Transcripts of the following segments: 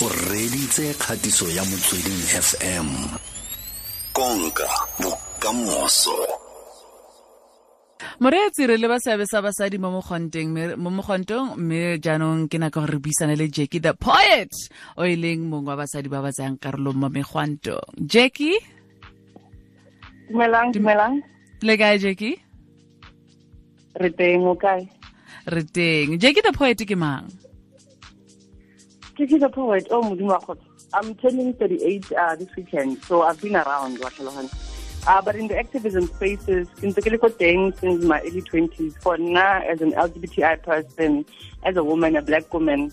o reditse kgatiso ya motsweding fm konka bokamoso. Moreetsi re le ba seabe sa basadi mo mogontong mme jaanong ke naka gore re buisana le jackie the poet o e leng mongwe wa basadi ba ba tsayang karolong mo megwantong. Jackie? Dumelang dumelang. le kae jackie? Re teng o kae? Re teng. Jackie the poet ke mang Jacqui the poet oh modimo wa i'm turning 38 uh, this weekend so i've been around wa tlhaloganya uh, but in the activism spaces ntse ke le ko teng since my early 20s for now as an lgbti person as a woman a black woman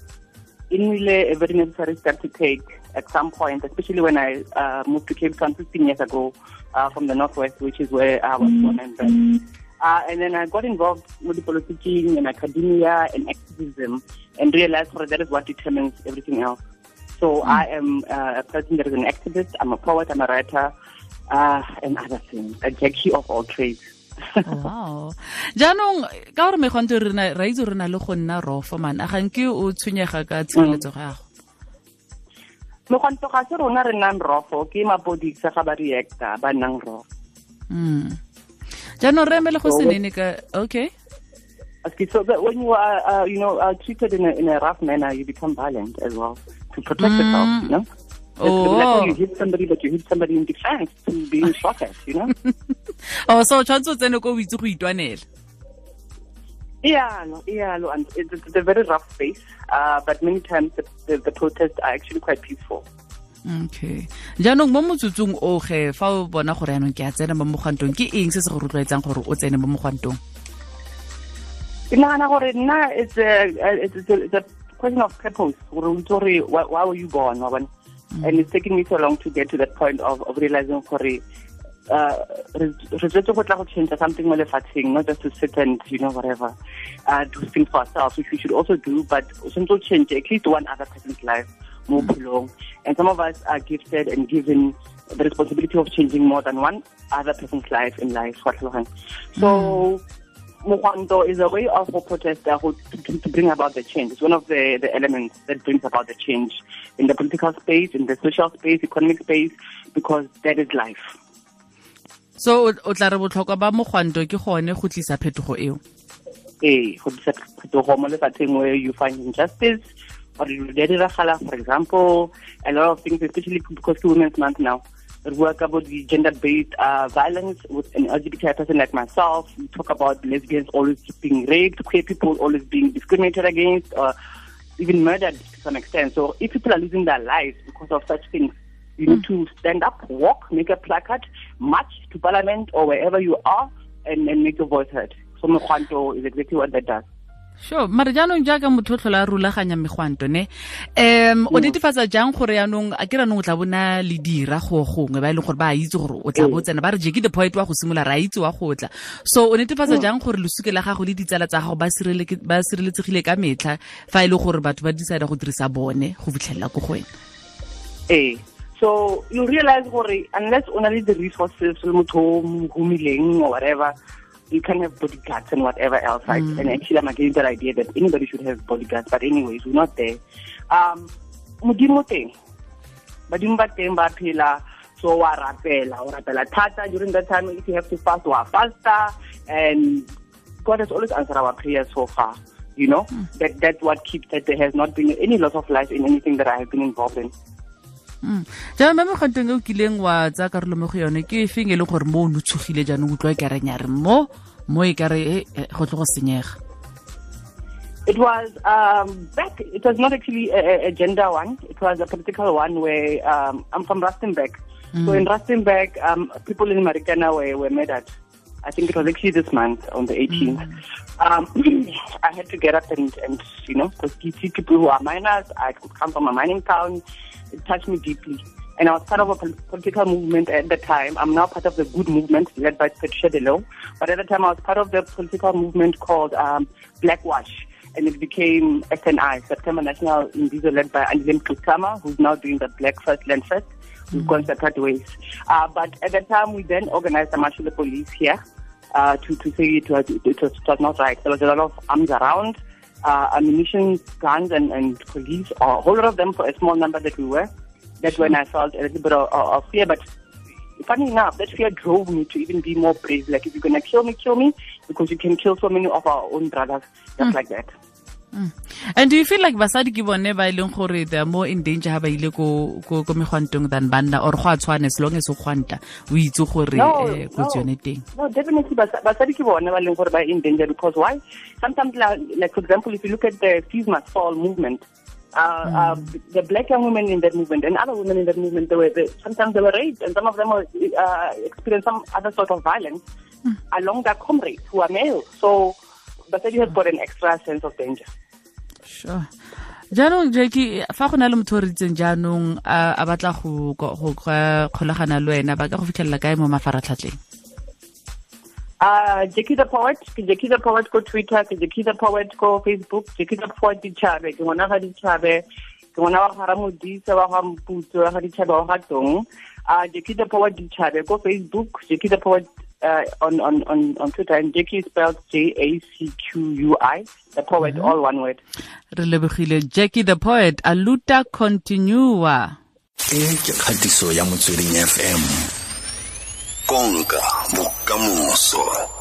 it really a very necessary step to take at some point especially when i uh, moved to cape town 15 years ago uh, from the northwest which is where i was born and bred uh, and then I got involved with the politicking and academia and activism and realized that that is what determines everything else. So mm. I am uh, a person that is an activist, I'm a poet, I'm a writer, uh, and other things, a jackie of all trades. wow jaanong ka gore megwanto ra itse re na le go nna rofo man a ganke o tshwenyega ka tshireletso gago megwanto ga se rona re nnang rofo ke mapodisa ga ba reacta ba nnang rofo mm. Jaanong re emele go senene ka okay Okay, so that when you are, uh, you know, uh, treated in a, in a rough manner, you become violent as well to protect mm. yourself, you know? Oh. Like when you hit somebody, but you hit somebody in defense to being shot at, you know? oh, so tshwanetse o tsene ko o itse go itwanela. Yeah, no, yeah, no, and it's, it's a very rough space, uh, but many times the, the, the protests are actually quite peaceful. Okay. Jaanong mo motsotsong o ge fa o bona gore yaanong ke a tsena mo mogwantong ke eng se se go rotloetsang gore o tsene mo mogwantong? Ke nagana gore nna it's a, it's a, it's a question of purpose gore o itse gore why were you born wa bona. Mm. and it's taking me so long to get to that point of, of realizing gore uh, re tswetse go tla go change something mo lefatsheng not just to sit and you know whatever uh, do things for ourselves which we should also do but o change at least one other person's life mo bophelong and some of us are gifted and given the responsibility of changing more than one other person's life in life. So, mm. is a way of a protester to, to, to, bring about the change. It's one of the, the elements that brings about the change in the political space, in the social space, economic space, because that is life. So, o tla re botlhokwa ba mogwanto ke gone go tlisa phetogo eo? Ee, go tlisa phetogo mo lefatsheng where you find injustice, or for example, a lot of things, especially because it's Women's Month now, we work about the gender-based uh, violence with an LGBTI person like myself. We talk about lesbians always being raped, queer people always being discriminated against, or even murdered to some extent. So if people are losing their lives because of such things, you need to stand up, walk, make a placard, march to parliament or wherever you are, and, and make your voice heard. So Mekwanto is exactly what that does. Sure mare jaanong jaaka motho o tlhola a rulaganya megwanto ne? Um o netefatsa jang gore yaanong a ke ranong o tla bona le dira go gongwe ba e leng gore ba itse gore o tla bo tsena ba re jeki the point wa go simola re a itse wa go tla. So o netefatsa jang gore losuke la gago le ditsala tsa gago ba sireletsegile ka metlha fa e le gore batho ba decide go dirisa bone go fitlhelela ko go wena? Ee so you realize gore unless o na le the-resources le motho o humileng or whatever you can have bodyguards and whatever else, right? Mm. And actually, I'm against that idea that anybody should have bodyguards. But anyways, we're not there. Um, modimo teng badimo ba teng ba phela so wa rapela o rapela thata during that time if you have to fast wa faster and god has always answered our prayers so far you know mm. that that's what keeps that there has not been any loss of life in anything that i have been involved in. Jaanong me megantong e o kileng wa tsa karolo mo go yone ke feng e leng gore mo o ne tshogile jaanong utlwa e kareng ya re mo mo e kare go tle go senyega It was um, back. It was not actually a, a, gender one. It was a political one where um, I'm from Rustenburg. Mm. So in Rustenburg, um, people in Marikana were, were murdered. I think it was actually this month on the 18th. Mm. Um, I had to get up and, and you know, because you see people who are miners, I come from a mining town it touched me deeply. And I was part of a political movement at the time. I'm now part of the good movement led by Patricia de Lille. But at the time, I was part of the political movement called um, Blackwash. And it became SNI, September National Imbizo, led by Andile Mngxitama, who's now doing the Black First Land First. We've gone separate ways. Uh, but at the time, we then organized a march with the police here uh, to, to say it was, it, was, it was not right. There was a lot of arms around. uh, ammunition, guns, and, and police, a whole lot of them for a small number that we were. That's when I felt a little bit of, of fear. But funny enough, that fear drove me to even be more brave. Like, if you're going to kill me, kill me, because you can kill so many of our own brothers, just mm. like that. Mm. And do you feel like basadi ke bone ba ileng gore they are more in danger ha ba ile ko ko ko megwantong than banna or go a tshwane as long as o gwanta o itse gore eh go tsone teng no definitely basadi ke bone ba leng gore ba in danger because why sometimes like, like for example if you look at the fees must fall movement uh, mm. uh, the black young women in that movement and other women in that movement, they were they, sometimes they were raped, and some of them were, uh, experienced some other sort of violence mm. along their comrades who are male. So, Basadi has got an extra sense of danger. Sure. Jaanong jaki fa go na le motho o re itseng jaanong a batla go kgolagana le wena ba ka go fitlhelela kae mo mafaratlhatlheng? Uh, Jackie the Poet, Jackie the Poet ko Twitter, ke Jackie the Poet ko Facebook, Jackie the Poet ditšhabe, ke ngwana ga ditšhabe, ke ngwana wa gara Ramodisa wa ga Mputso wa ga ditšhabe wa ga Tong. Uh, Jackie the Poet ditšhabe ko Facebook, Jackie the Poet uh, on, on, on, on Twitter, and Jacqui is spelled J-A-C-Q-U-I, the poet, mm -hmm. all one word. Re lebogile Jacqui the Poet, aluta continua. E ke kgatiso ya motsweding FM. Konka bokamoso.